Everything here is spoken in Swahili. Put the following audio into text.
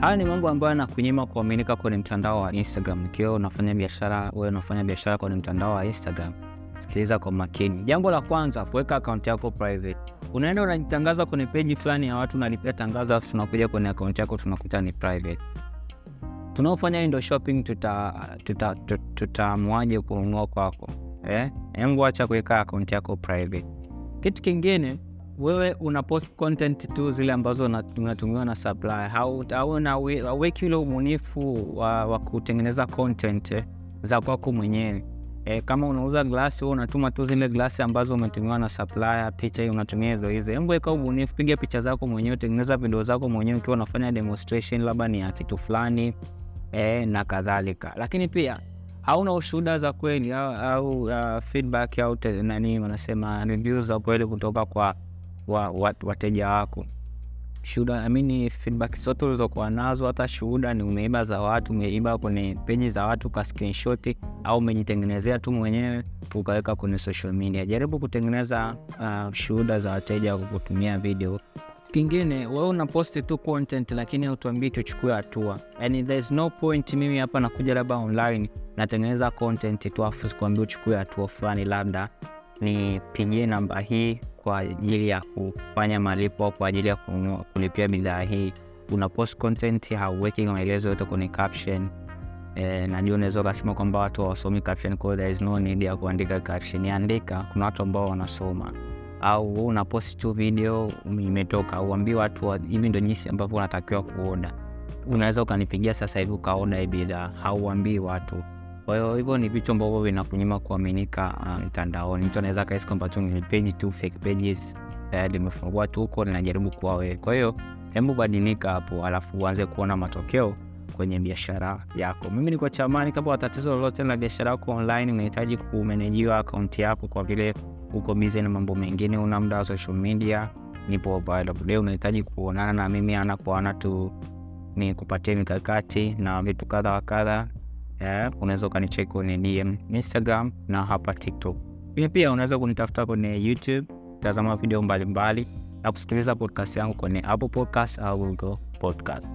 Haya ni mambo ambayo yanakunyima kuaminika kwenye mtandao wa Instagram. Ikiwa unafanya biashara, wewe unafanya biashara kwenye mtandao wa Instagram, sikiliza kwa makini. Jambo la kwanza, kuweka akaunti yako private. Unaenda unajitangaza kwenye peji fulani ya watu, unalipia tangazo, alafu tunakuja kwenye akaunti yako tunakuta ni private. Tunaofanya window shopping tutaamuaje tuta, tuta, tuta kununua kwako eh? Hebu acha kuweka akaunti yako private. Kitu kingine wewe una post content tu zile ambazo unatumiwa na supplier, hauweki ule ubunifu wa, wa kutengeneza content eh, za kwako mwenyewe E, Kama unauza glasi, wewe unatuma tu zile glasi ambazo umetumiwa na supplier, picha hii unatumia hizo hizo. Hebu weka ubunifu, piga picha zako mwenyewe, tengeneza video zako mwenyewe ukiwa unafanya demonstration labda ni ya kitu fulani e, na kadhalika. Lakini pia hauna ushuhuda za kweli au, au uh, feedback au nani wanasema reviews za kweli kutoka kwa wa, wa, wateja wako. Shuhuda I feedback zote ulizokuwa nazo, hata shuhuda ni umeiba za watu, umeiba kwenye peji za watu ka screenshot au umejitengenezea tu mwenyewe ukaweka kwenye social media. Jaribu kutengeneza uh, shuhuda za wateja kwa kutumia video. Kingine, wewe unaposti tu content lakini hautuambii tuchukue hatua. Yani there's no point mimi hapa nakuja labda online natengeneza content tu afu sikwambia uchukue hatua fulani, labda nipigie namba hii kwa ajili ya kufanya malipo kwa ajili ya kulipia bidhaa hii. Una post content, hauweki maelezo yote kwenye caption. E, najua unaweza ukasema kwamba watu hawasomi caption, kwa there is no need ya kuandika caption. Andika, kuna watu ambao wanasoma. Au una post tu video imetoka, uambie watu hivi ndio jinsi ambavyo unatakiwa kuoda. Unaweza ukanipigia sasa hivi ukaoda hii bidhaa, hauambii watu kwa hiyo hivyo ni vitu ambavyo vinakunyima kuaminika mtandaoni. Um, mtu anaweza kahisi kwamba tu ni page tu fake pages tayari limefungua tu huko linajaribu kuwa wewe. Kwa hiyo hebu badilika hapo, alafu uanze kuona matokeo kwenye biashara yako. Mimi niko Chamani. Kama tatizo lolote la biashara yako online, unahitaji kumenejiwa akaunti yako kwa vile uko busy na mambo mengine, una muda wa social media, nipo available. Unahitaji kuonana na mimi ana kwa ana tu ni kupatia mikakati na vitu kadha wa kadha Yeah, unaweza ukanicheki kwenye DM Instagram na hapa TikTok. Pia pia unaweza kunitafuta kwenye YouTube, tazama video mbalimbali mbali, na kusikiliza podcast yangu kwenye Apple Podcast au Google Podcast.